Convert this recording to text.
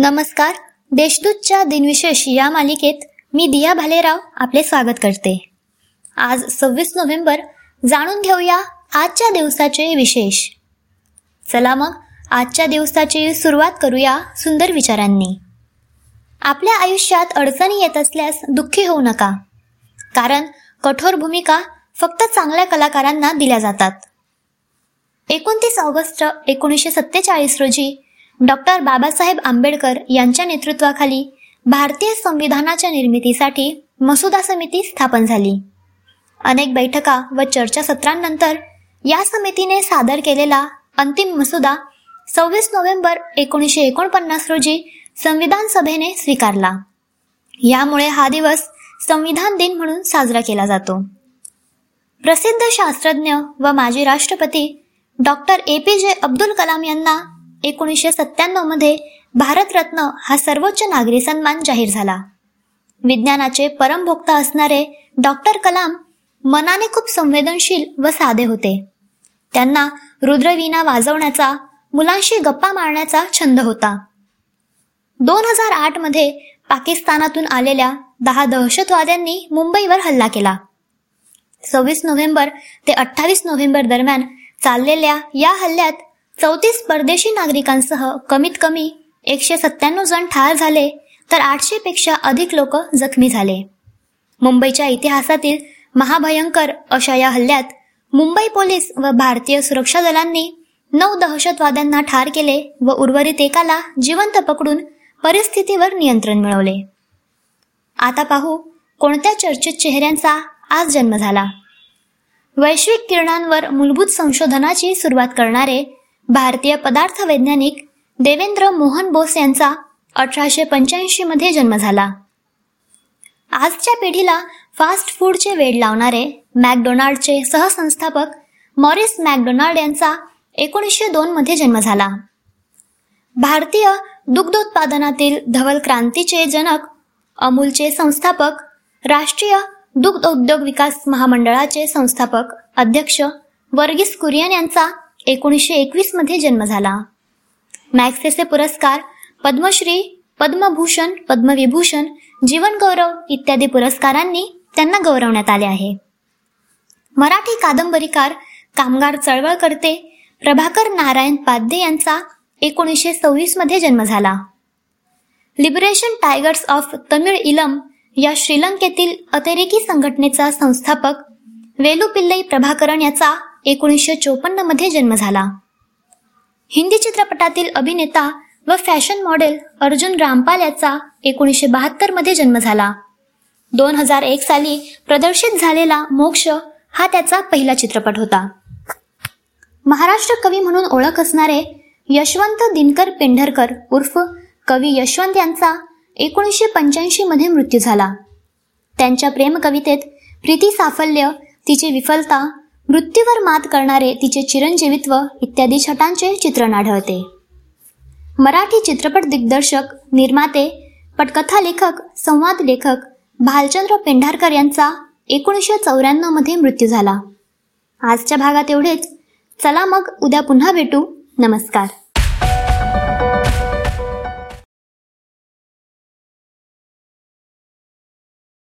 नमस्कार. देशदूतच्या दिनविशेष या मालिकेत मी दिया भालेराव आपले स्वागत करते. आज सव्वीस नोव्हेंबर जाणून घेऊया आजच्या दिवसाचे विशेष. चला मग आजच्या दिवसाची सुरुवात करूया सुंदर विचारांनी. आपल्या आयुष्यात अडचणी येत असल्यास दुःखी होऊ नका. कारण कठोर भूमिका फक्त चांगल्या कलाकारांना दिल्या जातात. एकोणतीस ऑगस्ट एकोणीसशे सत्तेचाळीस रोजी डॉक्टर बाबासाहेब आंबेडकर यांच्या नेतृत्वाखाली भारतीय संविधानाच्या निर्मितीसाठी मसुदा समिती स्थापन झाली. अनेक बैठका व चर्चासत्रांनंतर या समितीने सादर केलेला अंतिम मसुदा सव्वीस नोव्हेंबर एकोणीसशे एकोणपन्नास रोजी संविधान सभेने स्वीकारला. यामुळे हा दिवस संविधान दिन म्हणून साजरा केला जातो. प्रसिद्ध शास्त्रज्ञ व माजी राष्ट्रपती डॉक्टर ए पी जे अब्दुल कलाम यांना एकोणीसशे सत्त्याण्णवमध्ये भारतरत्न हा सर्वोच्च नागरी सन्मान जाहीर झाला. विज्ञानाचे परमभोक्ता असणारे डॉक्टर कलाम मनाने खूप संवेदनशील व साधे होते. त्यांना रुद्रवीणा वाजवण्याचा मुलांशी गप्पा मारण्याचा छंद होता. दोन हजार आठमध्ये पाकिस्तानातून आलेल्या दहा दहशतवाद्यांनी मुंबईवर हल्ला केला. सव्वीस नोव्हेंबर ते अठ्ठावीस नोव्हेंबर दरम्यान चाललेल्या या हल्ल्यात चौतीस परदेशी नागरिकांसह कमीत कमी एकशे सत्त्याण्णव जण ठार झाले तर आठशे पेक्षा अधिक लोक जखमी झाले. मुंबईच्या इतिहासातील महाभयंकर अशा या हल्ल्यात मुंबई पोलीस व भारतीय सुरक्षा दलांनी नऊ दहशतवाद्यांना ठार केले व उर्वरित एकाला जिवंत पकडून परिस्थितीवर नियंत्रण मिळवले. आता पाहू कोणत्या चर्चित चेहऱ्यांचा आज जन्म झाला. वैश्विक किरणांवर मूलभूत संशोधनाची सुरुवात करणारे भारतीय पदार्थ वैज्ञानिक देवेंद्र मोहन बोस यांचा अठराशे पंच्याऐंशी मध्ये जन्म झाला. आजच्या पिढीला फास्ट फूडचे वेड लावणारे मॅकडोनाल्डचे सहसंस्थापक मॉरिस मॅकडोनाल्ड यांचा एकोणीसशे दोन मध्ये जन्म झाला. भारतीय दुग्धोत्पादनातील धवल क्रांतीचे जनक अमूलचे संस्थापक राष्ट्रीय दुग्ध उद्योग विकास महामंडळाचे संस्थापक अध्यक्ष वर्गीस कुरियन यांचा एकोणीसशे एकवीसमध्ये जन्म झाला. मॅक्सेसे पुरस्कार पद्मश्री पद्मभूषण पद्मविभूषण जीवन गौरव इत्यादी पुरस्कारांनी त्यांना गौरवण्यात आले आहे. मराठी कादंबरीकार कामगार चळवळकर्ते प्रभाकर नारायण पाध्ये यांचा एकोणीसशे सव्वीसमध्ये जन्म झाला. लिबरेशन टायगर्स ऑफ तमिळ इलम या श्रीलंकेतील अतिरेकी संघटनेचा संस्थापक वेलुपिल्लई प्रभाकरन याचा एकोणीसशे चोपन्नमध्ये जन्म झाला. हिंदी चित्रपटातील अभिनेता व फॅशन मॉडेल अर्जुन रामपाल याचा एकोणीसशे बहात्तरमध्ये जन्म झाला. दोन हजार एक साली प्रदर्शित झालेला मोक्ष हा त्याचा पहिला चित्रपट होता. महाराष्ट्र कवी म्हणून ओळख असणारे यशवंत दिनकर पेंढरकर उर्फ कवी यशवंत यांचा एकोणीसशे पंच्याऐंशी मध्ये मृत्यू झाला. त्यांच्या प्रेमकवितेत प्रीती साफल्य तिची विफलता मृत्यूवर मात करणारे तिचे चिरंजीवित्व इत्यादी छटांचे चित्रण आढळते. मराठी चित्रपट दिग्दर्शक निर्माते पटकथा लेखक संवाद लेखक भालचंद्र पेंढारकर यांचा एकोणीसशे चौऱ्याण्णवमध्ये मृत्यू झाला. आजच्या भागात एवढेच. चला मग उद्या पुन्हा भेटू. नमस्कार.